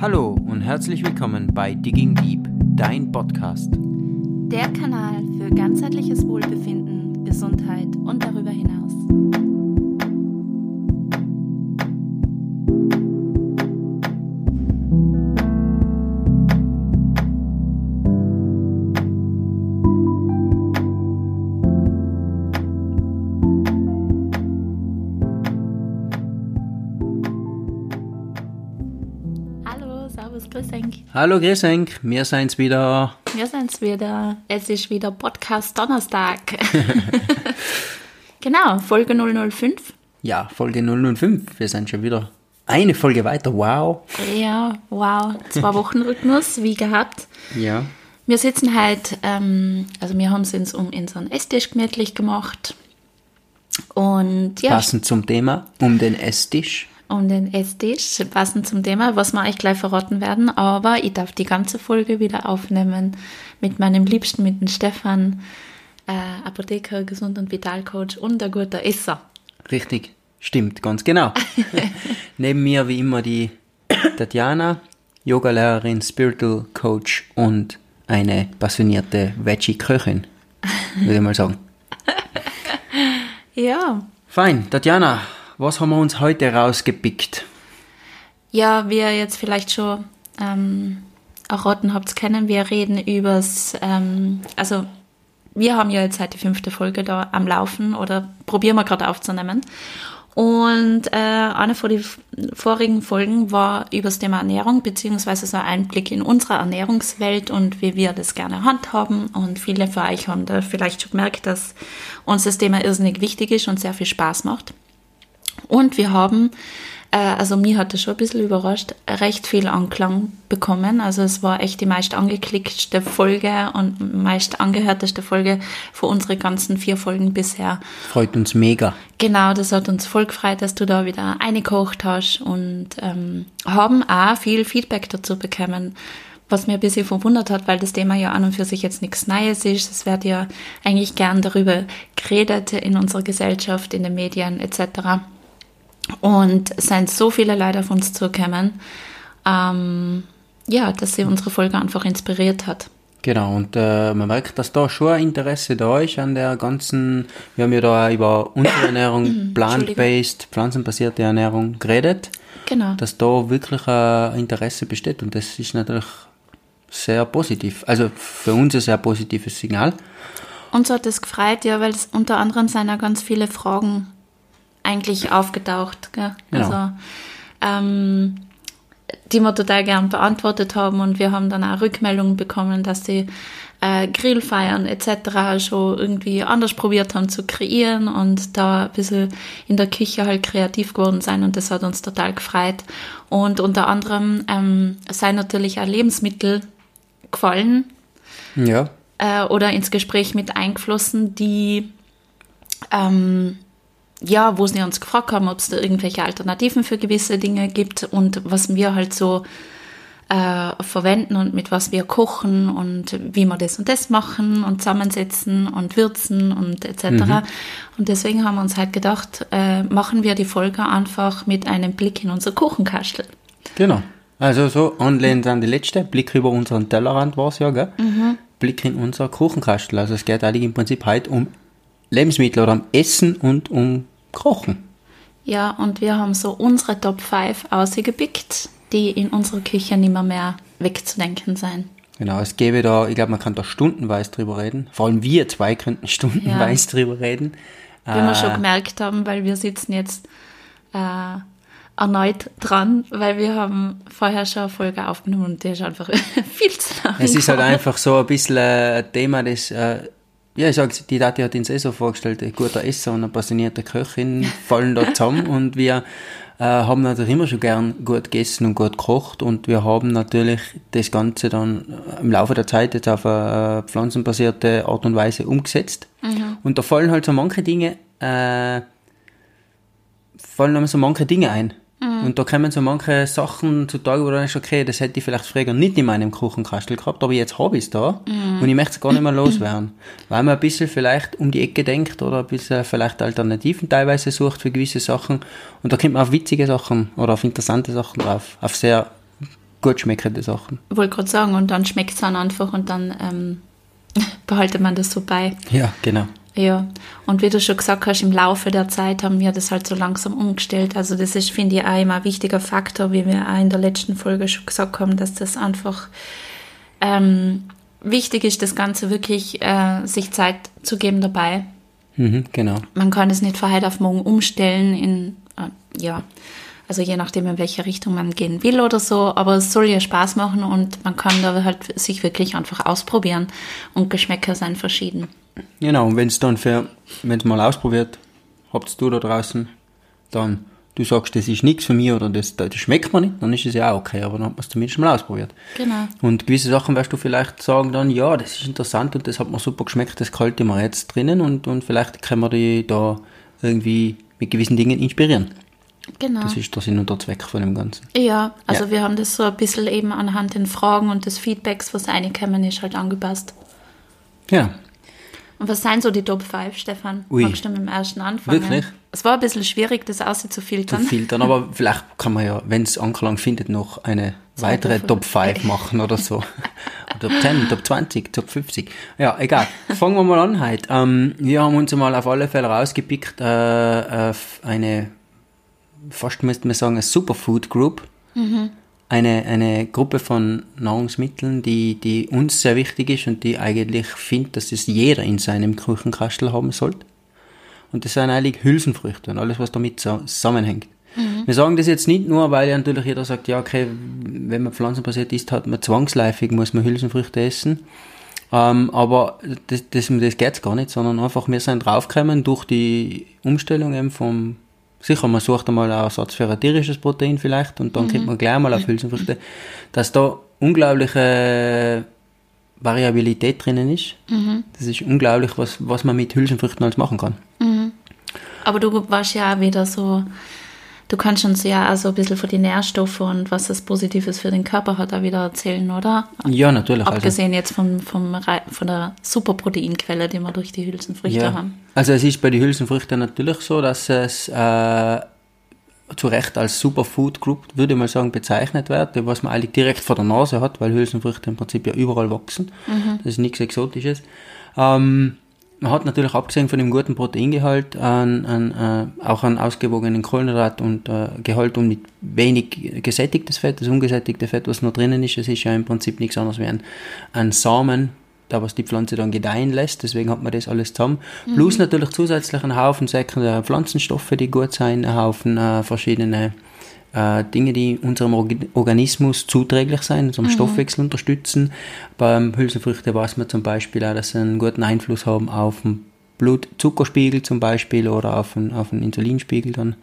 Hallo und herzlich willkommen bei Digging Deep, dein Podcast. Der Kanal für ganzheitliches Wohlbefinden, Gesundheit und darüber hinaus. Hallo Grisenk, wir sind's wieder. Wir sind's wieder. Es ist wieder Podcast Donnerstag. genau, Folge 005. Ja, Folge 005, wir sind schon wieder eine Folge weiter, wow. Ja, wow. Zwei Wochen Rhythmus, wie gehabt. Ja, Wir sitzen halt, ähm, also wir haben es uns um unseren Esstisch gemütlich gemacht. Und ja, passend zum Thema, um den Esstisch. Um den Esstisch, passend zum Thema, was wir euch gleich verraten werden. Aber ich darf die ganze Folge wieder aufnehmen mit meinem Liebsten, mit dem Stefan, äh, Apotheker, Gesund- und Vitalcoach und ein guter Esser. Richtig, stimmt, ganz genau. Neben mir wie immer die Tatjana, Yogalehrerin, Spiritual Coach und eine passionierte Veggie-Köchin, würde ich mal sagen. Ja, Fein, Tatjana, was haben wir uns heute rausgepickt? Ja, wie ihr jetzt vielleicht schon ähm, erraten habt, kennen wir reden übers, ähm, also wir haben ja jetzt seit die fünfte Folge da am Laufen oder probieren wir gerade aufzunehmen. Und äh, eine von den vorigen Folgen war über das Thema Ernährung, beziehungsweise so ein Einblick in unsere Ernährungswelt und wie wir das gerne handhaben. Und viele von euch haben da vielleicht schon gemerkt, dass uns das Thema irrsinnig wichtig ist und sehr viel Spaß macht. Und wir haben, äh, also mir hat das schon ein bisschen überrascht, recht viel Anklang bekommen. Also es war echt die meist angeklickteste Folge und meist angehörteste Folge von unseren ganzen vier Folgen bisher. Freut uns mega. Genau, das hat uns voll gefreut, dass du da wieder eingekocht hast und ähm, haben auch viel Feedback dazu bekommen, was mir ein bisschen verwundert hat, weil das Thema ja an und für sich jetzt nichts Neues ist. Es wird ja eigentlich gern darüber geredet in unserer Gesellschaft, in den Medien etc. Und es sind so viele Leute auf uns zugekommen, ähm, ja, dass sie unsere Folge einfach inspiriert hat. Genau, und äh, man merkt, dass da schon ein Interesse da ist an der ganzen, wir haben ja da über unsere Ernährung, plant-based, pflanzenbasierte Ernährung geredet, Genau. dass da wirklich ein Interesse besteht und das ist natürlich sehr positiv, also für uns ein sehr positives Signal. Uns hat es gefreut, ja, weil es unter anderem sind ja ganz viele Fragen eigentlich aufgetaucht. Gell? Genau. Also, ähm, die wir total gern beantwortet haben und wir haben dann auch Rückmeldungen bekommen, dass sie äh, Grillfeiern etc. schon irgendwie anders probiert haben zu kreieren und da ein bisschen in der Küche halt kreativ geworden sein und das hat uns total gefreut. Und unter anderem ähm, sind natürlich auch Lebensmittel gefallen, Ja, äh, oder ins Gespräch mit eingeflossen, die ähm, ja, wo sie uns gefragt haben, ob es da irgendwelche Alternativen für gewisse Dinge gibt und was wir halt so äh, verwenden und mit was wir kochen und wie wir das und das machen und zusammensetzen und würzen und etc. Und deswegen haben wir uns halt gedacht, äh, machen wir die Folge einfach mit einem Blick in unser Kuchenkastel. genau. Also so anlehnt an die letzte, Blick über unseren Tellerrand war es ja, gell? Blick in unser Kuchenkastel. Also es geht eigentlich im Prinzip heute um Lebensmittel oder um Essen und um Kochen. Ja, und wir haben so unsere Top 5 ausgepickt, die in unserer Küche nimmer mehr wegzudenken sein. Genau, es gäbe da, ich glaube, man kann da stundenweise drüber reden. Vor allem wir zwei könnten stundenweise drüber reden. Wie wir schon gemerkt haben, weil wir sitzen jetzt äh, erneut dran, weil wir haben vorher schon eine Folge aufgenommen und der ist einfach viel zu lang. Es ist halt einfach so ein bisschen äh, ein Thema, das, äh, ja, ich sag, die Dati hat uns eh so vorgestellt, ein guter Esser und eine passionierte Köchin fallen da zusammen und wir äh, haben natürlich immer schon gern gut gegessen und gut gekocht und wir haben natürlich das Ganze dann im Laufe der Zeit jetzt auf eine äh, pflanzenbasierte Art und Weise umgesetzt. Und da fallen halt so manche Dinge, äh, fallen einem so manche Dinge ein. Und da kommen so manche Sachen zutage, wo du denkst, okay, das hätte ich vielleicht früher nicht in meinem Kuchenkastel gehabt, aber jetzt habe ich es da und ich möchte es gar nicht mehr loswerden. Weil man ein bisschen vielleicht um die Ecke denkt oder ein bisschen vielleicht Alternativen teilweise sucht für gewisse Sachen und da kommt man auf witzige Sachen oder auf interessante Sachen drauf, auf sehr gut schmeckende Sachen. Wollte gerade sagen, und dann schmeckt es dann einfach und dann ähm, behaltet man das so bei. Ja, genau. Ja, und wie du schon gesagt hast, im Laufe der Zeit haben wir das halt so langsam umgestellt. Also das ist, finde ich, auch immer ein wichtiger Faktor, wie wir auch in der letzten Folge schon gesagt haben, dass das einfach ähm, wichtig ist, das Ganze wirklich äh, sich Zeit zu geben dabei. Mhm, genau. Man kann es nicht von heute auf morgen umstellen in, äh, ja, also je nachdem, in welche Richtung man gehen will oder so, aber es soll ja Spaß machen und man kann da halt sich wirklich einfach ausprobieren und Geschmäcker sind verschieden. Genau, und wenn es dann für, wenn es mal ausprobiert, habt du da draußen, dann du sagst, das ist nichts für mich oder das, das schmeckt mir nicht, dann ist es ja auch okay, aber dann hat man es zumindest mal ausprobiert. Genau. Und gewisse Sachen wirst du vielleicht sagen dann, ja, das ist interessant und das hat mir super geschmeckt, das halte ich mir jetzt drinnen und, und vielleicht können wir die da irgendwie mit gewissen Dingen inspirieren. Genau. Das ist der Sinn und der Zweck von dem Ganzen. Ja, also Ja. wir haben das so ein bisschen eben anhand den Fragen und des Feedbacks, was reinkommen ist, halt angepasst. Ja, Und was sind so die Top 5, Stefan? Ui. Magst du mit dem ersten anfangen? Wirklich? Es war ein bisschen schwierig, das zu auszufiltern. filtern, aber vielleicht kann man ja, wenn es Anklang findet, noch eine weitere. Top 5 machen oder so. Top 10, Top 20, Top 50. Ja, egal. Fangen wir mal an heute. Ähm, wir haben uns mal auf alle Fälle rausgepickt, äh, eine, fast müsste man sagen, eine Superfood Group. Eine, eine Gruppe von Nahrungsmitteln, die, die uns sehr wichtig ist und die eigentlich findet, dass es jeder in seinem Küchenkastel haben sollte. Und das sind eigentlich Hülsenfrüchte und alles, was damit zusammenhängt. Wir sagen das jetzt nicht nur, weil ja natürlich jeder sagt, ja, okay, wenn man pflanzenbasiert isst, hat man zwangsläufig, muss man Hülsenfrüchte essen. Ähm, aber das, das, das geht's gar nicht, sondern einfach, wir sind draufgekommen durch die Umstellung eben vom, sicher, man sucht einmal einen Ersatz für ein tierisches Protein vielleicht und dann kommt man gleich mal auf Hülsenfrüchte, dass da unglaubliche Variabilität drinnen ist. Das ist unglaublich, was, was man mit Hülsenfrüchten alles machen kann. Aber du warst ja auch wieder so, du kannst uns ja auch so ein bisschen von den Nährstoffen und was das Positives für den Körper hat, auch wieder erzählen, oder? Ja, natürlich. Also, Abgesehen jetzt vom, vom, von der Superproteinquelle, die wir durch die Hülsenfrüchte ja. haben. Also es ist bei den Hülsenfrüchten natürlich so, dass es äh, zu Recht als Superfood Group, würde ich mal sagen, bezeichnet wird, was man eigentlich direkt vor der Nase hat, weil Hülsenfrüchte im Prinzip ja überall wachsen. Das ist nichts Exotisches. Ähm, hat natürlich abgesehen von dem guten Proteingehalt an, an, äh, auch einen ausgewogenen Kohlenhydrat und äh, Gehalt und mit wenig gesättigtes Fett, das ungesättigte Fett, was noch drinnen ist, das ist ja im Prinzip nichts anderes wie ein, ein Samen, da was die Pflanze dann gedeihen lässt, deswegen hat man das alles zusammen. Plus natürlich zusätzlich einen Haufen sekundäre Pflanzenstoffe, die gut sein, einen Haufen äh, verschiedene äh, Dinge, die unserem Org- Organismus zuträglich sein, unserem Stoffwechsel unterstützen. Beim Hülsenfrüchte weiß man zum Beispiel auch, dass sie einen guten Einfluss haben auf den Blutzuckerspiegel zum Beispiel oder auf den, auf den Insulinspiegel dann.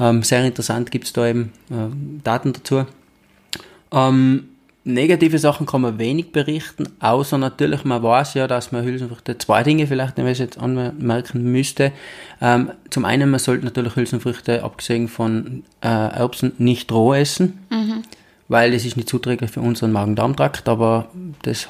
Ähm, sehr interessant gibt es da eben äh, Daten dazu. Ähm, negative Sachen kann man wenig berichten, außer natürlich, man weiß ja, dass man Hülsenfrüchte, zwei Dinge vielleicht, wenn man es jetzt anmerken müsste. Ähm, zum einen, man sollte natürlich Hülsenfrüchte, abgesehen von äh, Erbsen, nicht roh essen, weil es ist nicht zuträglich für unseren Magen-Darm-Trakt, aber das,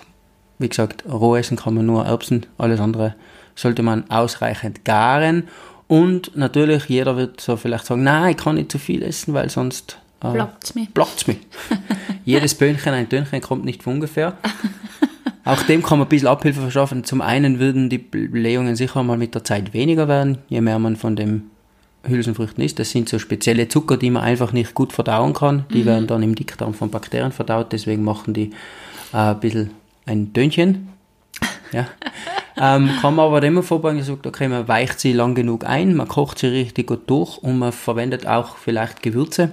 wie gesagt, roh essen kann man nur Erbsen, alles andere sollte man ausreichend garen. Und natürlich, jeder wird so vielleicht sagen, nein, ich kann nicht zu viel essen, weil sonst äh, Blockt's mich. blockt's mich. Jedes Böhnchen, ein Tönchen kommt nicht von ungefähr. Auch dem kann man ein bisschen Abhilfe verschaffen. Zum einen würden die Blähungen sicher mal mit der Zeit weniger werden, je mehr man von dem Hülsenfrüchten isst. Das sind so spezielle Zucker, die man einfach nicht gut verdauen kann. Die werden dann im Dickdarm von Bakterien verdaut, deswegen machen die äh, ein bisschen ein Tönchen. Ja. ähm, kann man aber immer vorbeugen, gesagt, okay, man weicht sie lang genug ein, man kocht sie richtig gut durch und man verwendet auch vielleicht Gewürze,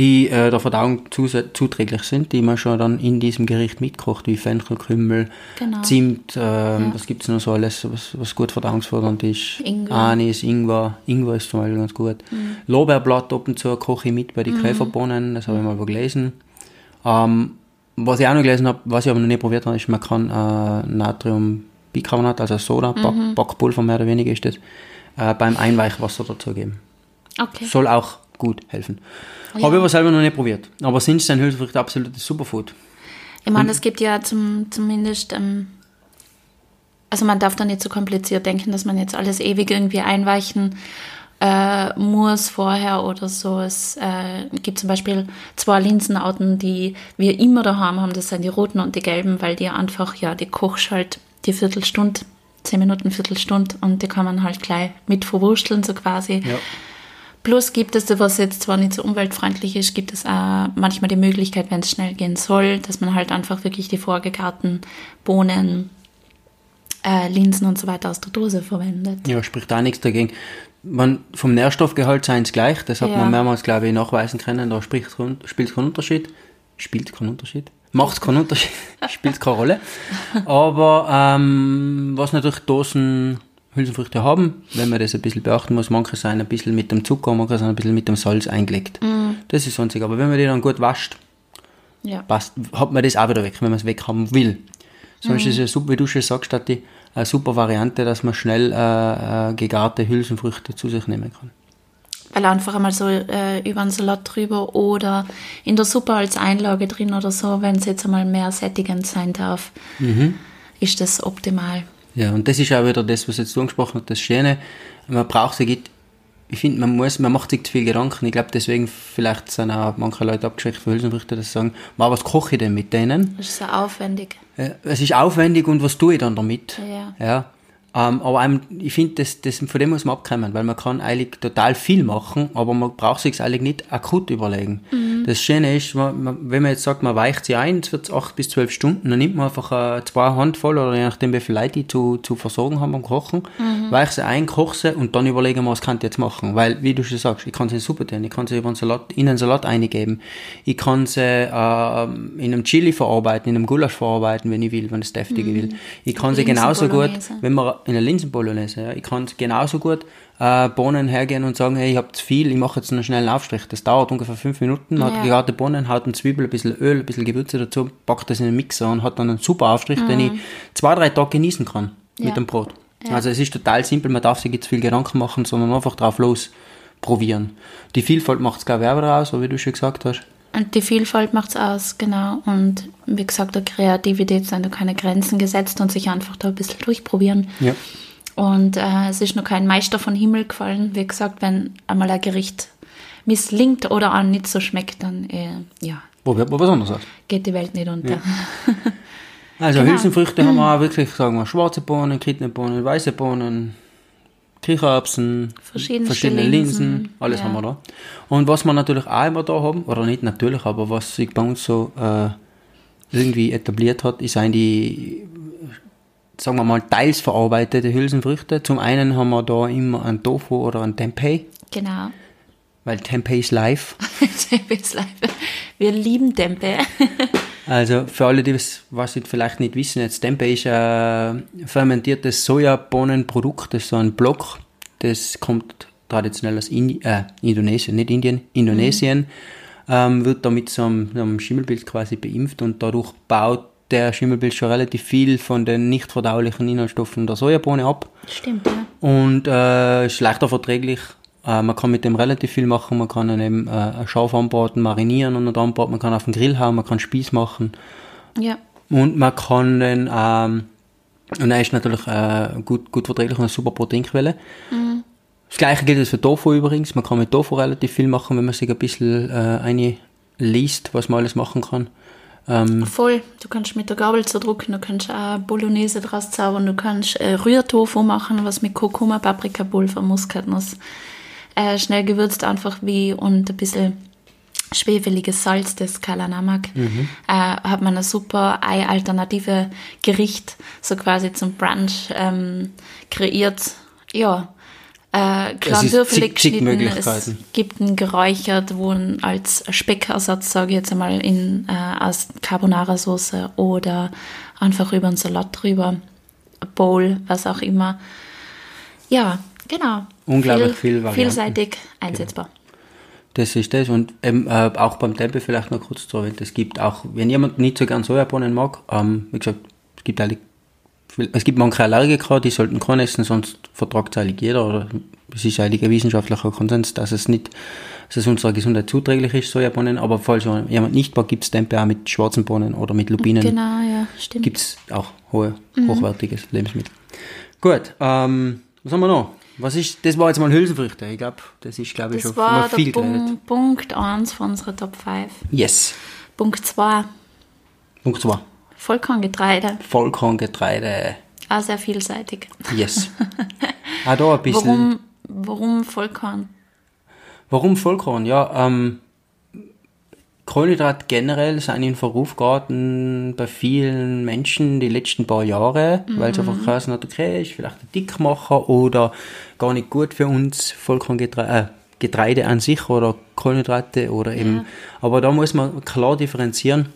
die äh, der Verdauung zuträglich sind, die man schon dann in diesem Gericht mitkocht, wie Fenchel, Kümmel, Genau. Zimt, ähm, was gibt's noch so alles, was, was gut verdauungsfördernd ist. Ingwer. Anis, Ingwer, Ingwer ist zum Beispiel ganz gut. Lorbeerblatt ab und zu koche ich mit bei den Käferbohnen, das habe ich mal gelesen. Ähm, was ich auch noch gelesen habe, was ich aber noch nicht probiert habe, ist, man kann äh, Natriumbicarbonat, also Soda, Back, Backpulver mehr oder weniger ist das, äh, beim Einweichwasser dazugeben. Okay. Soll auch gut helfen. Habe ich aber selber noch nicht probiert. Aber sind sind Hülsenfrüchte absolutes Superfood. Ich meine, es gibt ja zum, zumindest, ähm, also man darf da nicht so kompliziert denken, dass man jetzt alles ewig irgendwie einweichen äh, muss vorher oder so. Es äh, gibt zum Beispiel zwei Linsenarten, die wir immer daheim haben. Das sind die roten und die gelben, weil die einfach, ja, die kochst halt die Viertelstunde, zehn Minuten, Viertelstunde und die kann man halt gleich mit verwursteln, so quasi. Ja. Plus gibt es, was jetzt zwar nicht so umweltfreundlich ist, gibt es auch manchmal die Möglichkeit, wenn es schnell gehen soll, dass man halt einfach wirklich die vorgegarten Bohnen, äh, Linsen und so weiter aus der Dose verwendet. Ja, spricht auch nichts dagegen. Man, vom Nährstoffgehalt seien es gleich, das hat Ja. man mehrmals, glaube ich, nachweisen können, da spielt es keinen Unterschied. Spielt keinen Unterschied? Macht keinen Unterschied, spielt keine Rolle. Aber ähm, was natürlich Dosen Hülsenfrüchte haben, wenn man das ein bisschen beachten muss, manche sind ein bisschen mit dem Zucker, manche sind ein bisschen mit dem Salz eingelegt. Das ist sonst, aber wenn man die dann gut wascht, Ja. passt, hat man das auch wieder weg, wenn man es weg haben will. Sonst Mhm. ist es, super, wie du schon sagst, die eine super Variante, dass man schnell äh, äh, gegarte Hülsenfrüchte zu sich nehmen kann. Weil einfach einmal so äh, über einen Salat drüber oder in der Suppe als Einlage drin oder so, wenn es jetzt einmal mehr sättigend sein darf, ist das optimal. Ja, und das ist auch wieder das, was jetzt du angesprochen hast, das Schöne. Man braucht sich, ich finde, man muss, man macht sich zu viel Gedanken. Ich glaube, deswegen vielleicht sind auch manche Leute abgeschreckt für Hülsenfrüchte, dass sie sagen, "Ma, was koche ich denn mit denen? Das ist sehr aufwendig. Ja, es ist aufwendig und was tue ich dann damit? Ja. ja. Ähm, aber einem, ich finde, das, das, von dem muss man abkommen, weil man kann eigentlich total viel machen, aber man braucht sich eigentlich nicht akut überlegen. Das Schöne ist, man, man, wenn man jetzt sagt, man weicht sie ein, es wird acht bis zwölf Stunden, dann nimmt man einfach äh, zwei Handvoll oder je nachdem, wie viel Leute die zu, zu versorgen haben beim Kochen, weicht sie ein, koche sie und dann überlegen wir, was kann ich jetzt machen. Weil, wie du schon sagst, ich kann sie in Suppe tun, ich kann sie über einen Salat, in einen Salat eingeben, ich kann sie äh, in einem Chili verarbeiten, in einem Gulasch verarbeiten, wenn ich will, wenn es deftige will. Ich kann sie genauso gut, wenn man in der Linsenbolognese, ja, ich kann genauso gut äh, Bohnen hergehen und sagen, hey, ich habe zu viel, ich mache jetzt einen schnellen Aufstrich. Das dauert ungefähr fünf Minuten, Ja. hat gegarte Bohnen, haut ein Zwiebel, ein bisschen Öl, ein bisschen Gewürze dazu, packt das in den Mixer und hat dann einen super Aufstrich, den ich zwei, drei Tage genießen kann Ja. mit dem Brot. Also es ist total simpel, man darf sich nicht zu viel Gedanken machen, sondern einfach drauf los probieren. Die Vielfalt macht es glaube ich auch wieder aus, wie du schon gesagt hast. Und die Vielfalt macht's aus, genau. Und wie gesagt, der Kreativität sind da keine Grenzen gesetzt und sich einfach da ein bisschen durchprobieren. Ja. Und äh, es ist noch kein Meister von Himmel gefallen. Wie gesagt, wenn einmal ein Gericht misslingt oder einem nicht so schmeckt, dann äh, ja, Probiert man was anderes aus. geht die Welt nicht unter. Also Genau. Hülsenfrüchte haben wir auch wirklich, sagen wir, schwarze Bohnen, Kidneybohnen, weiße Bohnen, Kichererbsen, Verschiedenste verschiedene Linsen, Linsen, alles ja. haben wir da. Und was wir natürlich auch immer da haben, oder nicht natürlich, aber was sich bei uns so äh, irgendwie etabliert hat, ist sind die, sagen wir mal, teils verarbeitete Hülsenfrüchte. Zum einen haben wir da immer ein Tofu oder ein Tempeh, Genau. weil Tempeh ist live. Tempeh ist live. Wir lieben Tempeh. Also für alle, die es was sie vielleicht nicht wissen, jetzt Tempeh ist ein fermentiertes Sojabohnenprodukt, das ist so ein Block, das kommt traditionell aus Indi äh, Indonesien, nicht Indien, Indonesien, ähm, wird da mit so einem, so einem Schimmelbild quasi beimpft und dadurch baut der Schimmelbild schon relativ viel von den nicht verdaulichen Inhaltsstoffen der Sojabohne ab Stimmt, ja. und äh, ist leichter verträglich. Äh, man kann mit dem relativ viel machen. Man kann ihn eben äh, scharf anbraten, marinieren und dann anbraten. Man kann auf den Grill hauen, man kann Spieß machen Ja, und man kann den ähm, und er ist natürlich äh, gut, gut verträglich und eine super Proteinquelle. Das gleiche gilt für Tofu übrigens. Man kann mit Tofu relativ viel machen, wenn man sich ein bisschen äh, liest, was man alles machen kann. Ähm, voll. Du kannst mit der Gabel zerdrücken, du kannst auch Bolognese draus zaubern, du kannst äh, Rührtofu machen, was mit Kurkuma, Paprikapulver, Muskatnuss, äh, schnell gewürzt einfach wie und ein bisschen schwefeliges Salz, das Kalanamak, äh, hat man ein super Ei-alternative Gericht, so quasi zum Brunch ähm, kreiert. Ja, äh, klein würfelig geschnitten. Es gibt einen geräuchert, wo ein als Speckersatz, sage ich jetzt einmal, in, äh, aus Carbonara-Soße oder einfach über einen Salat drüber, Bowl, was auch immer. Ja, genau. Unglaublich viel Varianten. Vielseitig einsetzbar. Das ist das. Und eben, äh, auch beim Tempeh vielleicht noch kurz zu erwähnen, es gibt auch, wenn jemand nicht so gern Sojabohnen mag, ähm, wie gesagt, es gibt eigentlich, viel- es gibt manche Allergiker, die sollten keinen essen, sonst vertragt es eigentlich jeder. Oder es ist eigentlich ein wissenschaftlicher Konsens, dass es nicht, dass es unserer Gesundheit zuträglich ist, Sojabohnen. Aber falls jemand nicht mag, gibt es Tempeh auch mit schwarzen Bohnen oder mit Lupinen. Genau, ja, stimmt. Gibt es auch hohe, hochwertiges Lebensmittel. Gut, ähm, was haben wir noch? Was ist, das war jetzt mal Hülsenfrüchte. Ich glaube, das ist, glaube ich, Das schon war noch viel der geredet. Punkt, Punkt 1 von unserer Top 5. Yes. Punkt 2, Punkt 2. Vollkorngetreide. Vollkorngetreide. Auch sehr vielseitig. Yes. Auch da ein bisschen. Warum, warum Vollkorn? Warum Vollkorn? Ja, ähm, Kohlenhydrat generell sind in Verruf geraten bei vielen Menschen die letzten paar Jahre, weil sie einfach geheißen hat, okay, ist vielleicht ein Dickmacher oder gar nicht gut für uns, Vollkorngetreide, äh, Getreide an sich oder Kohlenhydrate oder eben, aber da muss man klar differenzieren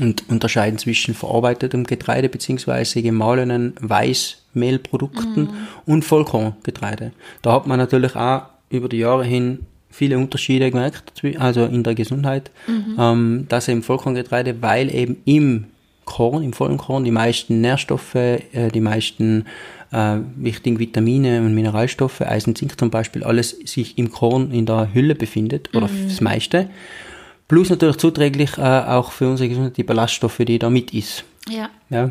und unterscheiden zwischen verarbeitetem Getreide beziehungsweise gemahlenen Weißmehlprodukten und Vollkorngetreide. Da hat man natürlich auch über die Jahre hin viele Unterschiede gemerkt, also in der Gesundheit, ähm, dass eben Vollkorngetreide, weil eben im Korn, im vollen Korn die meisten Nährstoffe, äh, die meisten äh, wichtigen Vitamine und Mineralstoffe, Eisen, Zink zum Beispiel, alles sich im Korn in der Hülle befindet oder das meiste. Plus natürlich zuträglich äh, auch für unsere Gesundheit die Ballaststoffe, die da mit ist. Ja. Ja.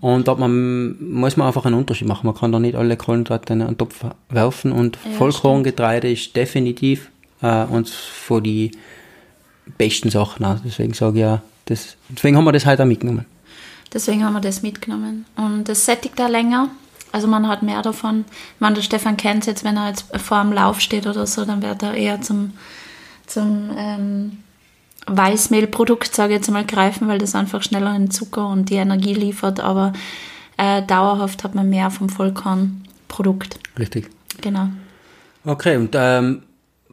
Und da man, muss man einfach einen Unterschied machen. Man kann da nicht alle Kohlenhydrate in einen Topf werfen. Und Ja, Vollkorngetreide ist definitiv äh, uns von die besten Sachen aus. Deswegen sage ich ja, das, deswegen haben wir das heute auch mitgenommen. Deswegen haben wir das mitgenommen. Und das sättigt da länger. Also man hat mehr davon. Ich meine, der Stefan kennt es jetzt, wenn er jetzt vor dem Lauf steht oder so, dann wird er eher zum, zum ähm, Weißmehlprodukt, sage ich jetzt mal, greifen, weil das einfach schneller den Zucker und die Energie liefert. Aber äh, dauerhaft hat man mehr vom Vollkornprodukt. Richtig. Genau. Okay, und ähm,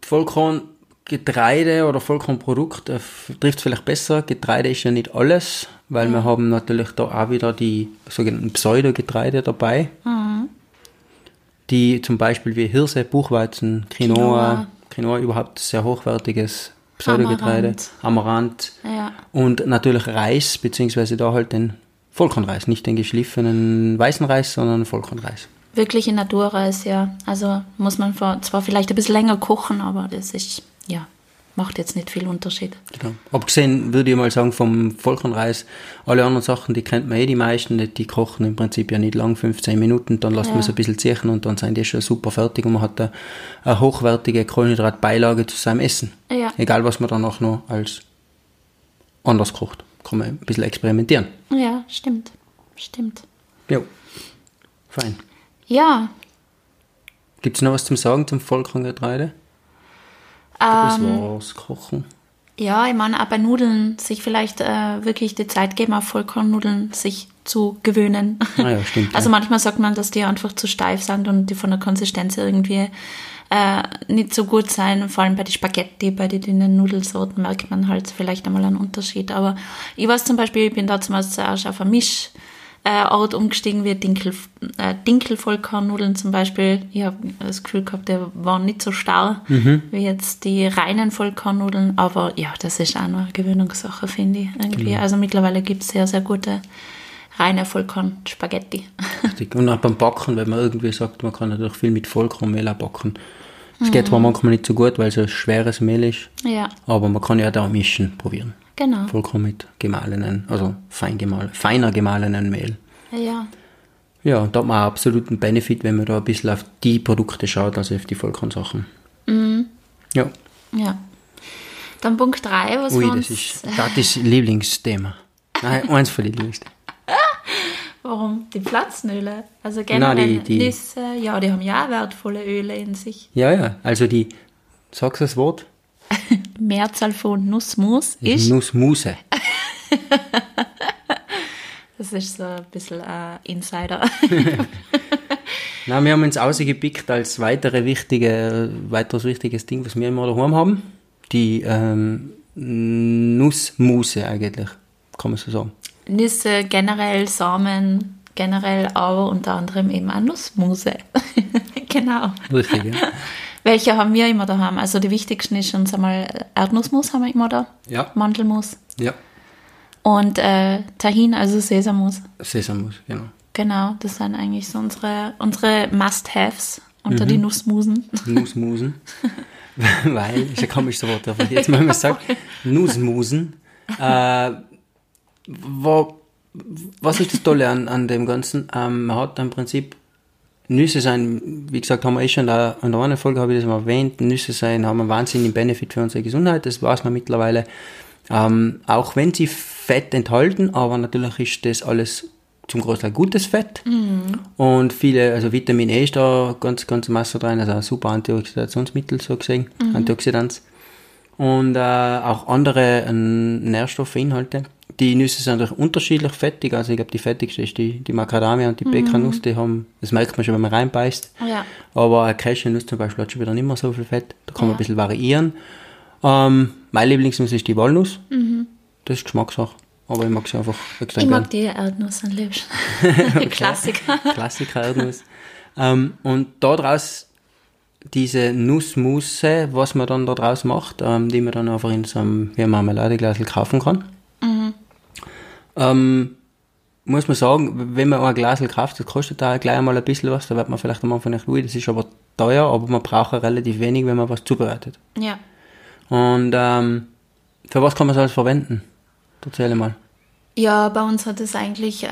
Vollkorngetreide oder Vollkornprodukt äh, trifft vielleicht besser. Getreide ist ja nicht alles, weil wir haben natürlich da auch wieder die sogenannten Pseudogetreide dabei, die zum Beispiel wie Hirse, Buchweizen, Quinoa, Quinoa. Quinoa überhaupt sehr hochwertiges Pseudogetreide, Amaranth Ja. und natürlich Reis, beziehungsweise da halt den Vollkornreis, nicht den geschliffenen weißen Reis, sondern Vollkornreis. Wirkliche Naturreis, ja. Also muss man zwar vielleicht ein bisschen länger kochen, aber das ist, ja, macht jetzt nicht viel Unterschied. Genau. Abgesehen würde ich mal sagen vom Vollkornreis, alle anderen Sachen, die kennt man eh die meisten, die, die kochen im Prinzip ja nicht lang, 15 Minuten, dann lässt man Ja. es ein bisschen ziehen und dann sind die schon super fertig und man hat eine, eine hochwertige Kohlenhydratbeilage zu seinem Essen. Ja. Egal was man danach noch als anders kocht. Kann man ein bisschen experimentieren. Ja, stimmt. Stimmt. Jo. Fein. Ja, Gibt es noch was zum Sagen zum Vollkorngetreide? Das ähm, war's, Kochen. ja, ich meine, auch bei Nudeln sich vielleicht äh, wirklich die Zeit geben, auf Vollkornnudeln sich zu gewöhnen. Ah ja, stimmt, Also ja. manchmal sagt man, dass die einfach zu steif sind und die von der Konsistenz irgendwie äh, nicht so gut sein. Vor allem bei den Spaghetti, bei den dünnen Nudelsorten merkt man halt vielleicht einmal einen Unterschied. Aber ich weiß zum Beispiel, ich bin da zuerst zuerst auf ein Misch äh, Ort umgestiegen wie Dinkel, äh, Dinkelvollkornnudeln zum Beispiel. Ich habe das Gefühl gehabt, die waren nicht so starr Mhm. wie jetzt die reinen Vollkornnudeln. Aber ja, das ist auch noch eine Gewöhnungssache, finde ich. Irgendwie. Genau. Also mittlerweile gibt es sehr, sehr gute reine Vollkorn-Spaghetti. Und auch beim Backen, wenn man irgendwie sagt, man kann natürlich viel mit Vollkornmehl auch backen. Es geht zwar manchmal nicht so gut, weil es ein schweres Mehl ist, ja, aber man kann ja da mischen probieren. Genau. Vollkorn mit gemahlenen, also fein gemal, feiner gemahlenen Mehl. Ja, Ja, und da hat man auch absoluten Benefit, wenn man da ein bisschen auf die Produkte schaut, also auf die Vollkornsachen. Ja, ja. Dann Punkt 3, was ui, wir das uns, ist, das ist Lieblingsthema. Nein, eins von den Lieblingsthemen. warum die Pflanzenöle? Also generell Nein, die- die- Nüsse, ja, die haben ja auch wertvolle Öle in sich. Ja, ja, also die, sagst du das Wort? Mehrzahl von Nussmus ist, Nussmuse. das ist so ein bisschen äh, Insider. Na, wir haben uns ausgepickt als weitere wichtige, weiteres wichtiges Ding, was wir immer daheim haben. Die ähm, Nussmuse eigentlich, kann man so sagen. Nüsse, generell Samen, generell aber unter anderem eben auch Nussmuse. genau. Richtig, ja. Welche haben wir immer daheim? Also die wichtigsten ist uns einmal Erdnussmus haben wir immer da, Ja. Mandelmus Ja. und äh, Tahin, also Sesammus. Sesammus, genau. Genau, das sind eigentlich so unsere, unsere Must-Haves unter die Nussmusen. Nussmusen. Weil, ist ein komisches Wort, aber jetzt mal man sagt, Nussmusen. Äh, wo, was ist das Tolle an, an dem Ganzen? Ähm, man hat im Prinzip Nüsse sein, wie gesagt, haben wir eh schon da, in der anderen Folge habe ich das mal erwähnt, Nüsse sein haben einen wahnsinnigen Benefit für unsere Gesundheit, das weiß man mittlerweile. Ähm, auch wenn sie Fett enthalten, aber natürlich ist das alles zum Großteil gutes Fett. Mhm. Und viele, also Vitamin E ist da ganz, ganz Masse drin, also ein super Antioxidationsmittel so gesehen, mhm. Antioxidants. Und äh, auch andere äh, Nährstoffinhalte. Die Nüsse sind natürlich unterschiedlich fettig, also ich glaube die fettigste ist die, die Macadamia und die mhm. Die haben, das merkt man schon, wenn man reinbeißt. Ja. Aber eine Cashewnuss zum Beispiel hat schon wieder nicht mehr so viel Fett, da kann man ein bisschen variieren. Ähm, meine Lieblingsnuss ist die Walnuss, mhm. das ist Geschmackssache. Aber ich mag sie einfach extrem Ich mag die Erdnuss am liebsten. Klassiker. Klassiker Erdnuss. ähm, und daraus diese Nussmusse, was man dann daraus macht, ähm, die man dann einfach in so einem wie Marmeladeglas kaufen kann. Ähm, muss man sagen, wenn man ein Glas kauft, das kostet da gleich einmal ein bisschen was, da wird man vielleicht am Anfang nicht ui, das ist aber teuer, aber man braucht auch relativ wenig, wenn man was zubereitet. Ja. Und ähm, für was kann man es alles verwenden? Erzähl mal. Ja, bei uns hat es eigentlich äh,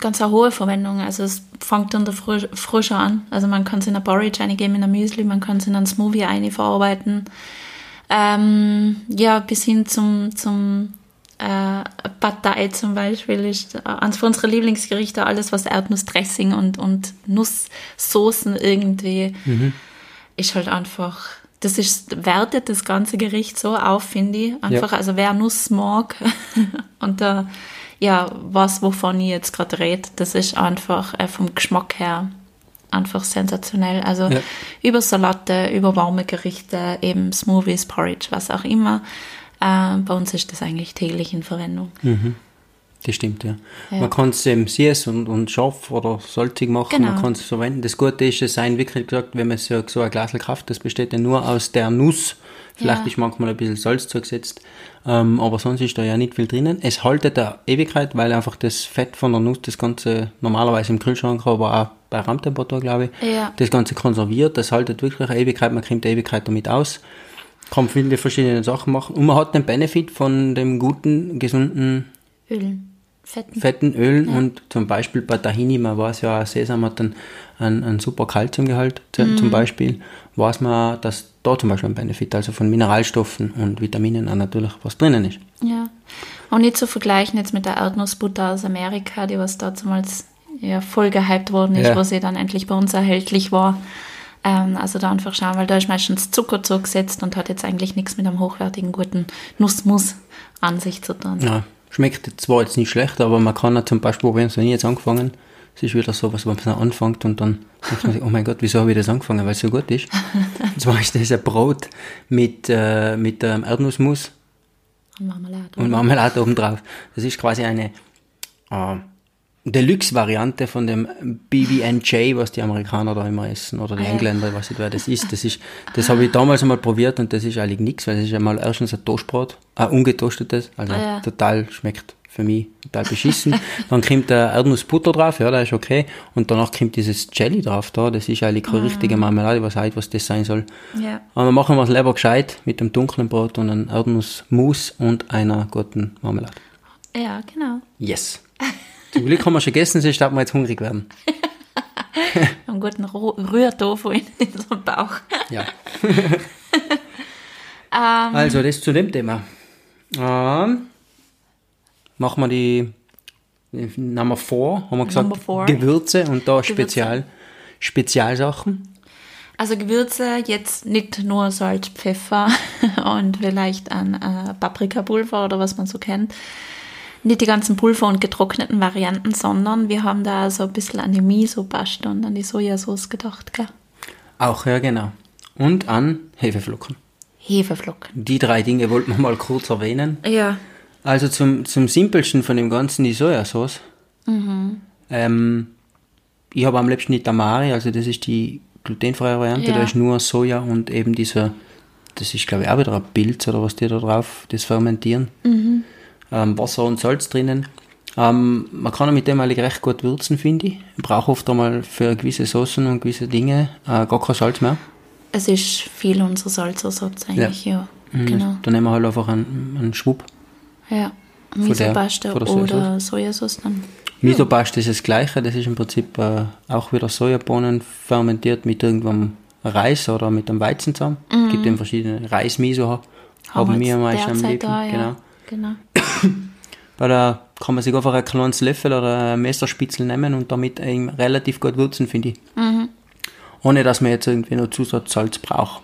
ganz eine hohe Verwendung. Also es fängt Früh, Früh schon an. Also man kann es in ein Porridge eingeben, in ein Müsli, man kann es in einen Smoothie einverarbeiten. Ähm, ja, bis hin zum, zum äh, Partei zum Beispiel ist eines von unseren Lieblingsgerichte alles, was Erdnussdressing und, und Nusssoßen irgendwie mhm. ist halt einfach das ist, wertet das ganze Gericht so auf, finde ich. Einfach, ja. also wer Nuss mag und da, ja, was, wovon ich jetzt gerade rede, das ist einfach äh, vom Geschmack her einfach sensationell. Also ja. über Salate, über warme Gerichte, eben Smoothies, Porridge, was auch immer. Äh, bei uns ist das eigentlich täglich in Verwendung. Mhm. Das stimmt, ja. ja. Man kann es eben süß und, und scharf oder salzig machen, genau. man kann es verwenden. Das Gute ist, es sein wirklich gesagt, wenn man so, so ein Glas kauft, das besteht ja nur aus der Nuss. Vielleicht ja. ist manchmal ein bisschen Salz zugesetzt, ähm, aber sonst ist da ja nicht viel drinnen. Es haltet eine Ewigkeit, weil einfach das Fett von der Nuss das Ganze normalerweise im Kühlschrank, aber auch bei Raumtemperatur, glaube ich, ja. das Ganze konserviert. Das haltet wirklich eine Ewigkeit, man kommt eine Ewigkeit damit aus. Kann viele verschiedene Sachen machen und man hat den Benefit von dem guten, gesunden Ölen fetten, fetten Ölen ja. und zum Beispiel bei Tahini, man weiß ja, Sesam hat einen, einen, einen super Kalziumgehalt mhm. zum Beispiel, weiß man, dass da zum Beispiel ein Benefit, also von Mineralstoffen und Vitaminen auch natürlich was drinnen ist. Ja, und nicht zu vergleichen jetzt mit der Erdnussbutter aus Amerika, die was damals ja, voll gehypt worden ist, ja. wo sie dann endlich bei uns erhältlich war. Ähm, also da einfach schauen, weil da ist meistens Zucker zugesetzt und hat jetzt eigentlich nichts mit einem hochwertigen, guten Nussmus an sich zu tun. Ja, Schmeckt zwar jetzt nicht schlecht, aber man kann auch zum Beispiel probieren, so nie jetzt angefangen. Es ist wieder so was, wo man anfängt und dann denkt man sich, oh mein Gott, wieso habe ich das angefangen, weil es so gut ist. und zwar ist das ein Brot mit, äh, mit ähm, Erdnussmus und Marmelade. Und Marmelade oben drauf. Das ist quasi eine äh, Deluxe-Variante von dem BB&J, was die Amerikaner da immer essen, oder die ah, Engländer, ich weiß nicht, wer das ist. Das ist, das habe ich damals einmal probiert und das ist eigentlich nichts, weil es ist einmal erstens ein Toastbrot, ein ungetoastetes, also ah, ja. total schmeckt für mich total beschissen. Dann kommt der Erdnussbutter drauf, ja, da ist okay. Und danach kommt dieses Jelly drauf da, das ist eigentlich keine ah. richtige Marmelade, was halt, was das sein soll. Ja. Aber dann machen wir es lieber gescheit mit dem dunklen Brot und einem Erdnussmus und einer guten Marmelade. Ja, genau. Yes. Zum Glück haben wir schon gegessen, sonst darf wir jetzt hungrig werden. Einen guten Rührtofu in unserem Bauch. Ja. ähm, also, das zu dem Thema. Ähm, machen wir die Nummer 4, haben wir gesagt, Gewürze und da Gewürze. Spezial, Spezialsachen. Also Gewürze, jetzt nicht nur Salz, Pfeffer und vielleicht ein äh, Paprikapulver oder was man so kennt, nicht die ganzen Pulver und getrockneten Varianten, sondern wir haben da so ein bisschen an die Miso-Paste und an die Sojasauce gedacht, gell? Auch, ja, genau. Und an Hefeflocken. Hefeflocken. Die drei Dinge wollten wir mal kurz erwähnen. Ja. Also zum, zum simpelsten von dem Ganzen die Sojasauce. Mhm. Ähm, ich habe am liebsten die Tamari, also das ist die glutenfreie Variante, ja. da ist nur Soja und eben dieser, das ist glaube ich auch wieder ein Pilz oder was die da drauf, das Fermentieren. Mhm ähm, Wasser und Salz drinnen. Ähm, man kann mit dem eigentlich recht gut würzen, finde ich. Man braucht oft einmal für gewisse Soßen und gewisse Dinge äh, gar kein Salz mehr. Es ist viel unser Salzersatz eigentlich, ja. ja. Mhm. Genau. Dann nehmen wir halt einfach einen, einen Schwupp. Ja, Miso-Paste oder Sojasauce dann. Misopaste ist das gleiche, das ist im Prinzip äh, auch wieder Sojabohnen fermentiert mit irgendeinem Reis oder mit einem Weizen zusammen. Es gibt eben verschiedene Reismiso, haben wir jetzt meist am liebsten. da, ja. Genau. Genau. Weil da kann man sich einfach ein kleines Löffel oder ein Messerspitzel nehmen und damit eben relativ gut würzen, finde ich. Mhm. Ohne dass man jetzt irgendwie noch Zusatzsalz braucht.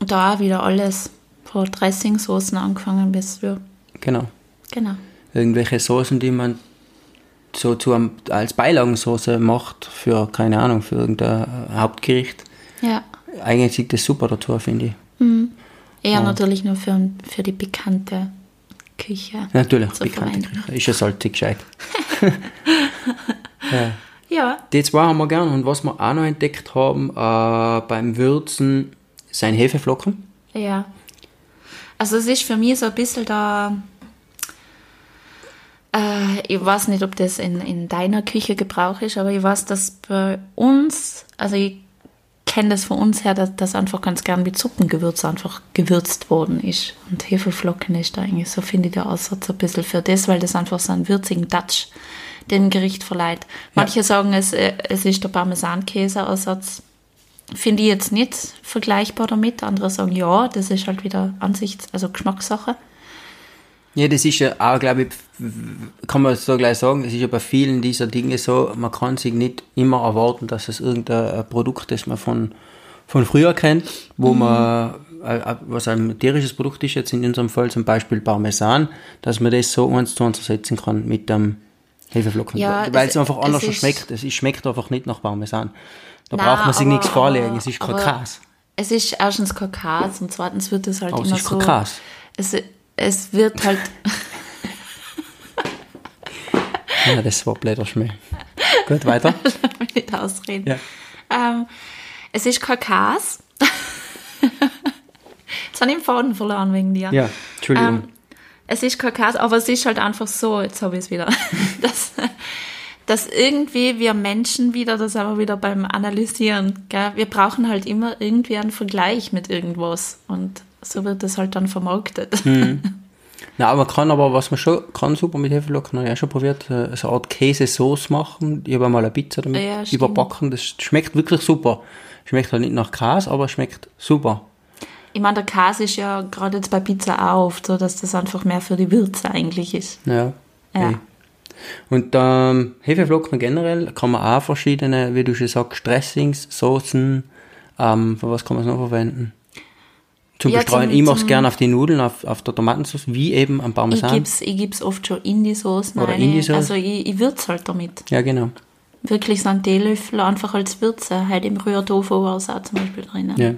Und da auch wieder alles. Von Dressingsoßen angefangen bis für. Genau. Genau. Irgendwelche Soßen, die man so zu einem, als Beilagensoße macht für, keine Ahnung, für irgendein Hauptgericht. Ja. Eigentlich sieht das super dazu, finde ich. Eher natürlich nur für, für die pikante Küche. Natürlich, bekannte verwenden. Küche. Ist ja salzig gescheit. Ja. Die zwei haben wir gern. Und was wir auch noch entdeckt haben äh, beim Würzen, sind Hefeflocken. Ja. Also es ist für mich so ein bisschen da. Äh, ich weiß nicht, ob das in, in deiner Küche Gebrauch ist, aber ich weiß, dass bei uns, also ich kenne das von uns her, dass das einfach ganz gern mit Suppengewürz einfach gewürzt worden ist. Und Hefeflocken ist da eigentlich, so finde ich der Aussatz ein bisschen für das, weil das einfach so einen würzigen Touch dem Gericht verleiht. Manche sagen, es, äh, es ist der Parmesankäse-Aussatz. Finde ich jetzt nicht vergleichbar damit. Andere sagen, ja, das ist halt wieder Ansichts-, also Geschmackssache. Ja, das ist ja auch, glaube ich, kann man so gleich sagen, es ist ja bei vielen dieser Dinge so, man kann sich nicht immer erwarten, dass es irgendein Produkt ist, das man von, von früher kennt, wo man, äh, was ein tierisches Produkt ist, jetzt in unserem Fall zum Beispiel Parmesan, dass man das so eins zu eins ersetzen kann mit dem Hefeflocken. Ja, Weil es- es einfach es anders ist- schmeckt. Es schmeckt einfach nicht nach Parmesan. Da Nein, braucht man sich aber- nichts vorlegen, es ist Kakas. Es ist erstens Kakas und zweitens wird es halt Aber es immer ist so. Kakas. Es, es wird halt. Ja, das war blöder Schmäh. Gut, weiter. nicht ausreden. Ja. Ähm, es ist Kakas. Jetzt habe ich den Faden verloren wegen dir. Ja, Entschuldigung. Ähm, es ist Kakas, aber es ist halt einfach so, jetzt habe ich es wieder, dass, dass irgendwie wir Menschen wieder, das aber wieder beim Analysieren, gell, wir brauchen halt immer irgendwie einen Vergleich mit irgendwas und so wird das halt dann vermarktet. Hm. Na, aber man kann aber, was man schon kann, super mit Hefeflocken, habe ich auch schon probiert, äh, so eine Art Käsesauce machen. Ich habe einmal eine Pizza damit Ja, überbacken. Das schmeckt wirklich super. Schmeckt halt nicht nach Käse, aber schmeckt super. Ich meine, der Käse ist ja gerade jetzt bei Pizza auch oft so, dass das einfach mehr für die Würze eigentlich ist. Ja. Ja. eh. Und ähm, Hefeflocken generell kann man auch verschiedene, wie du schon sagst, Dressings, Soßen, ähm, für was kann man es noch verwenden? Zum Ja, Bestreuen. zum- ich mache es gerne auf die Nudeln, auf, auf der Tomatensauce, wie eben am Ich Parmesan. ich gib's oft schon in die Soßen Oder rein. in die Sauce. Also ich, ich würze halt damit. Ja, genau. Wirklich so einen Teelöffel einfach als Würze. Halt im Rührtofu war es auch zum Beispiel drinnen. Ja.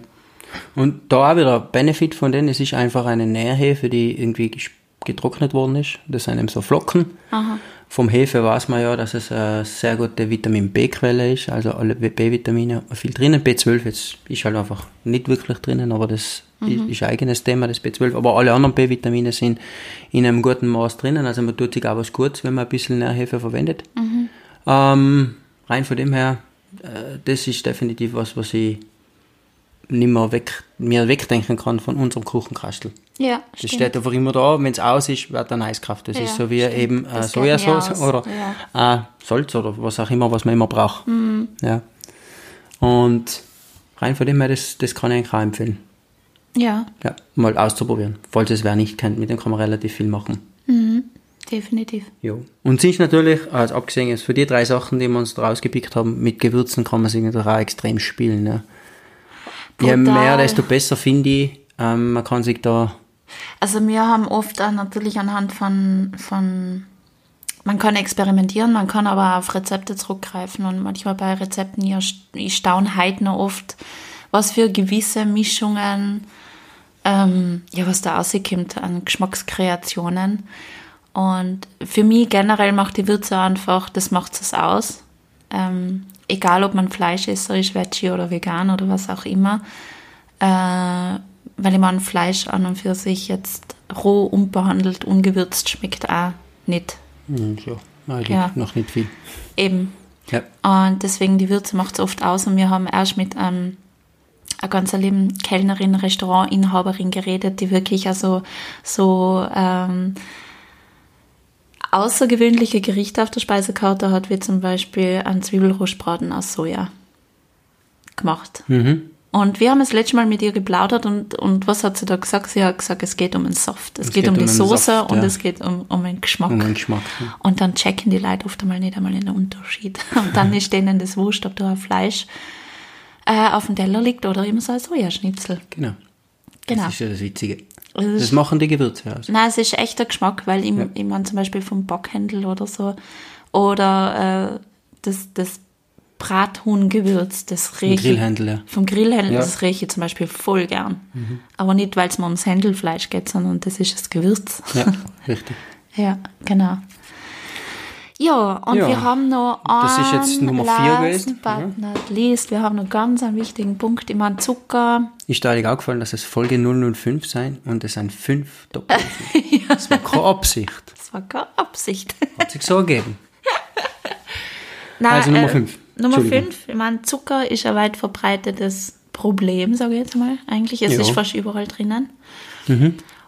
Und da auch wieder Benefit von denen, es ist einfach eine Nährhefe, die irgendwie getrocknet worden ist. Das sind eben so Flocken. Aha. Vom Hefe weiß man ja, dass es eine sehr gute Vitamin B-Quelle ist, also alle B-Vitamine viel drinnen. B12 jetzt ist halt einfach nicht wirklich drinnen, aber das ist, ist ein eigenes Thema, das B12. Aber alle anderen B-Vitamine sind in einem guten Maß drinnen, also man tut sich auch was Gutes, wenn man ein bisschen Nährhefe verwendet. Ähm, rein von dem her, äh, das ist definitiv was, was ich nicht mehr weg, mir wegdenken kann von unserem Kuchenkastel. Ja, Das stimmt. steht einfach immer da, wenn es aus ist, wird dann Eiskraft. Das Ja, ist so wie stimmt. eben äh, Sojasauce oder äh, Salz oder was auch immer, was man immer braucht. Mhm. Ja. Und rein von dem her, das, das kann ich eigentlich auch empfehlen. Ja, Ja, mal auszuprobieren. Falls es wer nicht kennt, mit dem kann man relativ viel machen. definitiv. Jo. Und sich natürlich, also abgesehen jetzt für die drei Sachen, die wir uns da rausgepickt haben, mit Gewürzen kann man sich natürlich auch extrem spielen. Ja. Je mehr, desto besser finde ich. Ähm, man kann sich da Also wir haben oft auch natürlich anhand von, von man kann experimentieren, man kann aber auf Rezepte zurückgreifen und manchmal bei Rezepten, ja, ich staune heute noch oft, was für gewisse Mischungen, ähm, ja, was da rauskommt an Geschmackskreationen. Und für mich generell macht die Würze einfach, das macht es aus. Ähm, egal, ob man Fleischesser ist, Veggie oder vegan oder was auch immer. Äh, weil ich meine, Fleisch an und für sich jetzt roh, unbehandelt, ungewürzt schmeckt auch nicht. Hm, so, eigentlich Ja. noch nicht viel. Eben. Ja. Und deswegen die Würze macht es oft aus. Und wir haben erst mit ähm, einer ganz lieben Kellnerin, Restaurantinhaberin geredet, die wirklich also so ähm, außergewöhnliche Gerichte auf der Speisekarte hat, wie zum Beispiel ein Zwiebelrostbraten aus Soja gemacht. Mhm. Und wir haben das letzte Mal mit ihr geplaudert und, und was hat sie da gesagt? Sie hat gesagt, es geht um den Saft. Es, geht, um die den Soße Saft, und ja. es geht um, um den Geschmack. Um den Geschmack. ja. Und dann checken die Leute oft einmal nicht einmal den Unterschied. Und dann ist denen das wurscht, ob da ein Fleisch äh, auf dem Teller liegt oder immer so ein Sojaschnitzel. Genau. Genau. Das ist ja das Witzige. Also Das machen die Gewürze aus. nein, es ist echter Geschmack, weil ich, Ja. ich meine zum Beispiel vom Bockhändel oder so oder äh, das, das Brathuhngewürz, das rieche ich- Grillhändler. ja. vom Grillhändler, Ja. Mhm. das rieche ich zum Beispiel voll gern. Aber nicht, weil es mir ums Händelfleisch geht, sondern das ist das Gewürz. Ja, richtig. Ja, genau. Ja, und Ja, wir haben noch das ist jetzt einen Nummer vier gewesen, But not least, wir haben noch ganz einen wichtigen Punkt. Ich meine, Zucker. Ist dir eigentlich aufgefallen, dass es Folge 005 sein und es sind fünf Doppel. Das war keine Absicht. Das war keine Absicht. Hat sich so ergeben. Nein, Also Nummer äh, fünf. Nummer Entschuldigung. 5. Ich meine, Zucker ist ein weit verbreitetes Problem, sage ich jetzt mal. Eigentlich, es Ja. Mhm. ist fast überall drinnen.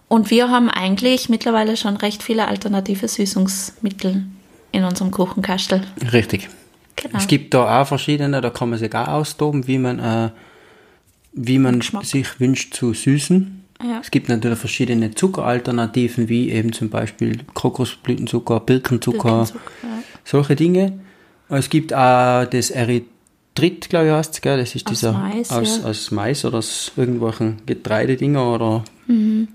Und wir haben eigentlich mittlerweile schon recht viele alternative Süßungsmittel in unserem Kuchenkastel. Richtig. Genau. Es gibt da auch verschiedene, da kann man sich auch austoben, wie man, äh, wie man Geschmack. sich wünscht zu süßen. Ja. Es gibt natürlich verschiedene Zuckeralternativen, wie eben zum Beispiel Kokosblütenzucker, Birkenzucker, Birkenzucker, ja. solche Dinge. Es gibt auch das Erythrit, glaube ich, heißt es, gell? Das ist Aus dieser Mais, aus, ja. aus Mais oder aus irgendwelchen Getreidedinger oder Mhm.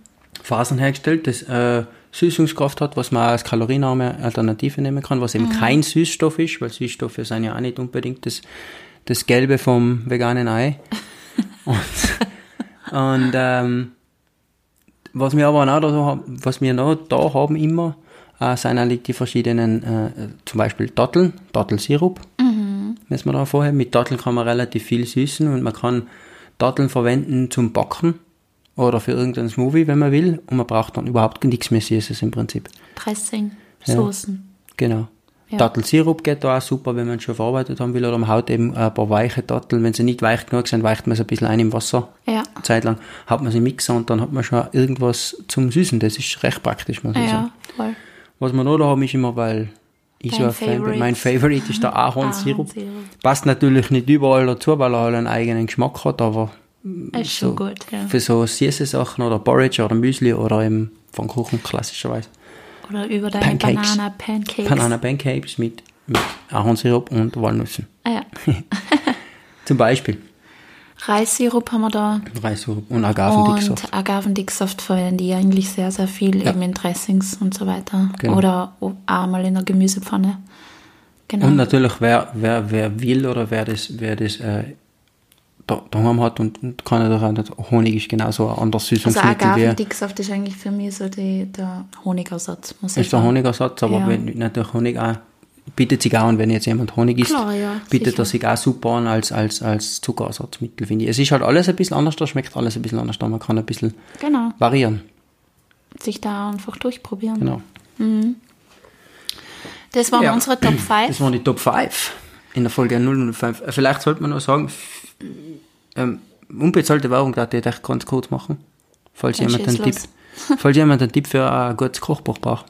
Fasern hergestellt, das äh, Süßungskraft hat, was man auch als kalorienarme Alternative nehmen kann, was eben Mhm. kein Süßstoff ist, weil Süßstoffe sind ja auch nicht unbedingt das, das Gelbe vom veganen Ei. und und ähm, was wir aber noch da haben, was wir noch da haben immer, äh, sind eigentlich die verschiedenen, äh, zum Beispiel Datteln, Dattelsirup. Mhm. Müssen wir da vorher. Mit Datteln kann man relativ viel süßen und man kann Datteln verwenden zum Backen oder für irgendein Smoothie, wenn man will. Und man braucht dann überhaupt nichts mehr Süßes im Prinzip. Dressing, Ja. Soßen. Genau. Ja. Dattelsirup geht da auch super, wenn man es schon verarbeitet haben will. Oder man haut eben ein paar weiche Datteln. Wenn sie nicht weich genug sind, weicht man sie ein bisschen ein im Wasser. Ja. Eine Zeit lang hat man sie im Mixer und dann hat man schon irgendwas zum Süßen. Das ist recht praktisch, muss ich sagen. Ja, voll. Was wir noch da haben, ist immer, weil ich Dein so ein Fan bin. Favorite. Mein Favorite ist der Ahornsirup. Ahornsirup. Passt natürlich nicht überall dazu, weil er halt einen eigenen Geschmack hat, aber Ist schon gut, ja. für so süße Sachen oder Porridge oder Müsli oder eben von Kuchen klassischerweise. Oder über deine Pancakes. Banana Pancakes. Banana Pancakes mit, mit Ahornsirup und Walnüssen. Ah, ja. Zum Beispiel Reissirup haben wir da. Reissirup und Agavendicksaft. Und Agavendicksaft verwende ich eigentlich sehr, sehr viel Ja. eben in Dressings und so weiter. Genau. Oder auch mal in der Gemüsepfanne. Genau. Und natürlich, wer, wer, wer will oder wer das, wer das äh, da, daheim hat und, und kann natürlich auch nicht, Honig ist genauso ein anderes also Süßungsmittel wie Agavendicksaft ist eigentlich für mich so die, der Honigersatz, muss ist der. Honigersatz, aber Ja. wenn natürlich Honig auch bietet sich auch an, wenn jetzt jemand Honig isst, Klar, ja, bietet sicher. er sich auch super an als, als, als Zuckerersatzmittel, finde ich. Es ist halt alles ein bisschen anders, da schmeckt alles ein bisschen anders, da man kann ein bisschen Genau. variieren. Sich da einfach durchprobieren. Genau. Das waren Ja. unsere Top 5. Das waren die Top 5 in der Folge 005. Äh, Vielleicht sollte man noch sagen, ähm, unbezahlte Werbung darf ich echt ganz kurz machen. Falls Dann jemand, einen Tipp, falls jemand einen Tipp für ein gutes Kochbuch braucht.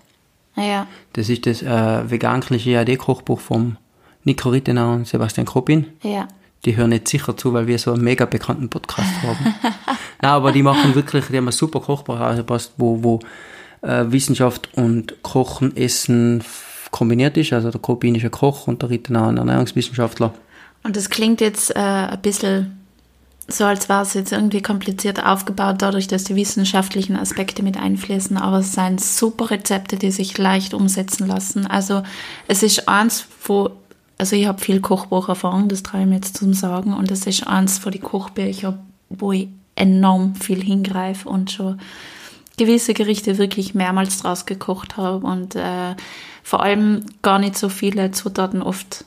Ja, Das ist das äh, vegan-klischee AD-Kochbuch vom Nico Rittenau und Sebastian Kroppin. ja. Die hören nicht sicher zu, weil wir so einen mega bekannten Podcast haben. Nein, aber die machen wirklich, die haben ein super Kochbuch angepasst, wo, wo äh, Wissenschaft und Kochen, Essen kombiniert ist. Also der Kroppin ist ein Koch und der Rittenau ein Ernährungswissenschaftler. Und das klingt jetzt äh, ein bisschen so, als wäre es jetzt irgendwie kompliziert aufgebaut, dadurch, dass die wissenschaftlichen Aspekte mit einfließen. Aber es sind super Rezepte, die sich leicht umsetzen lassen. Also es ist eins, wo, also ich habe viel Kochbucherfahrung, das traue ich mir jetzt zum Sagen. Und es ist eins von die Kochbücher, wo ich enorm viel hingreife und schon gewisse Gerichte wirklich mehrmals draus gekocht habe und äh, vor allem gar nicht so viele Zutaten oft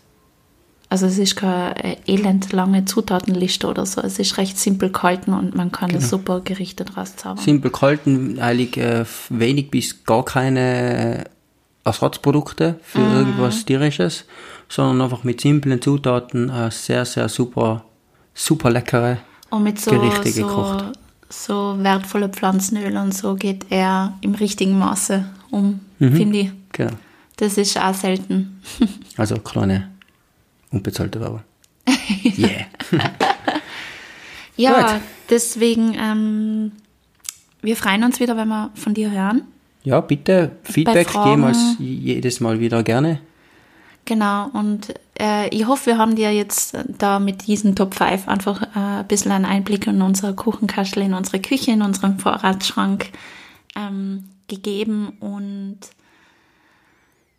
also es ist keine äh, elendlange Zutatenliste oder so. Es ist recht simpel gehalten und man kann super Gerichte draus zaubern. Simpel gehalten, eigentlich äh, wenig bis gar keine Ersatzprodukte für irgendwas tierisches, sondern einfach mit simplen Zutaten äh, sehr, sehr super, super leckere. und mit so, Gerichte so, gekocht. so wertvolle Pflanzenöl und so geht er im richtigen Maße um, finde ich. Genau. Das ist auch selten. Also kleine unbezahlte Werbung. Yeah. Ja, Gut. deswegen, ähm, wir freuen uns wieder, wenn wir von dir hören. Ja, bitte Feedback geben wir jedes Mal wieder gerne. Genau, und äh, ich hoffe, wir haben dir jetzt äh, da mit diesen Top 5 einfach äh, ein bisschen einen Einblick in unsere Kuchenkastel, in unsere Küche, in unseren Vorratsschrank ähm, gegeben und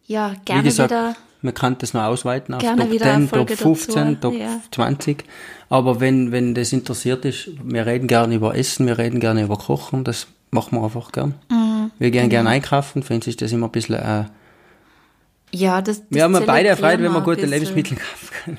ja, gerne gesagt, wieder. Man kann das noch ausweiten auf Gerne Top wieder eine 10, Top Folge 15, dazu, Top ja. 20. Aber wenn, wenn das interessiert ist, wir reden gerne über Essen, wir reden gerne über Kochen, das machen wir einfach gern. Mhm. Wir gehen gerne einkaufen, uns ist das immer ein bisschen, äh, Ja, das, das wir haben beide Freude, wenn wir gute. Lebensmittel kaufen können.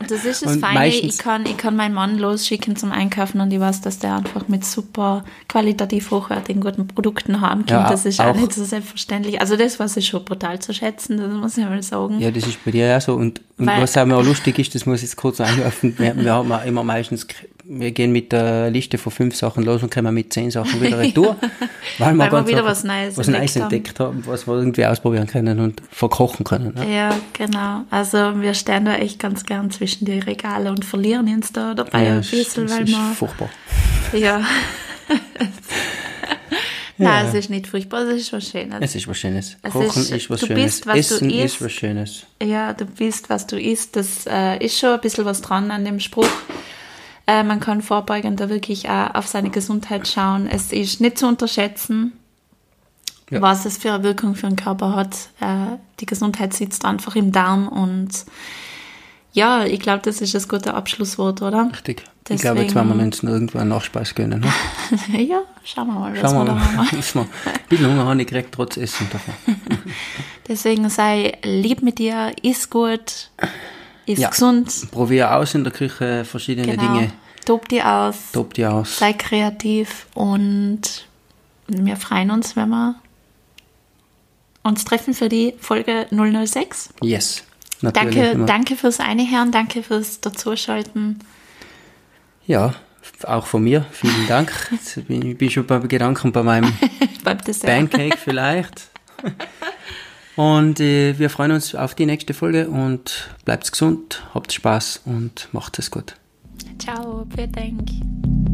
Und das ist das Und Feine, ich kann, ich kann meinen Mann losschicken zum Einkaufen und ich weiß, dass der einfach mit super qualitativ hochwertigen guten Produkten heimkommt. Ja, das ist auch, auch- nicht so selbstverständlich. Also das weiß ich schon brutal zu schätzen, das muss ich mal sagen. Ja, das ist bei dir ja so. Und, und Weil- was auch immer lustig ist, das muss ich jetzt kurz einwerfen, wir, wir haben auch immer meistens, wir gehen mit der Liste von fünf Sachen los und kommen mit zehn Sachen wieder retour. weil Weil wir wieder was Neues was Neues entdeckt haben. entdeckt haben, was wir irgendwie ausprobieren können und verkochen können. Ne? Ja, genau. Also wir stehen da echt ganz gern zwischen die Regale und verlieren uns da dabei Ja, ein bisschen, das weil ist wir... furchtbar. Ja. Nein, es ist nicht furchtbar, es ist was Schönes. Es ist was Schönes. Es Kochen ist- ist, was du Schönes. bist, was du Essen ist isst. was Schönes. Ja, du bist, was du isst. Das äh, ist schon ein bisschen was dran an dem Spruch. Äh, man kann vorbeugend da wirklich auch auf seine Gesundheit schauen. Es ist nicht zu unterschätzen, Ja. was es für eine Wirkung für den Körper hat. Äh, die Gesundheit sitzt einfach im Darm und ja, ich glaube, das ist das gute Abschlusswort, oder? Richtig. Ich glaube, jetzt Deswegen- werden wir irgendwo einen Nachspeis gönnen. Ne? ja, schauen wir mal, Schauen wir mal. Ein bisschen Hunger habe ich gekriegt, trotz Essen davon. Deswegen sei lieb mit dir, iss gut, iss Ja. gesund, Probier aus in der Küche verschiedene genau. Dinge. Tob dir aus. Tob die aus. sei kreativ und wir freuen uns, wenn wir uns treffen für die Folge 006. Yes. Natürlich Danke, immer. danke fürs Einhören, danke fürs Dazuschalten. Ja, auch von mir. Vielen Dank. Jetzt bin, ich bin schon beim Gedanken bei meinem. Pancake vielleicht. Und äh, wir freuen uns auf die nächste Folge und bleibt gesund, habt Spaß und macht es gut. Ciao, vielen Dank.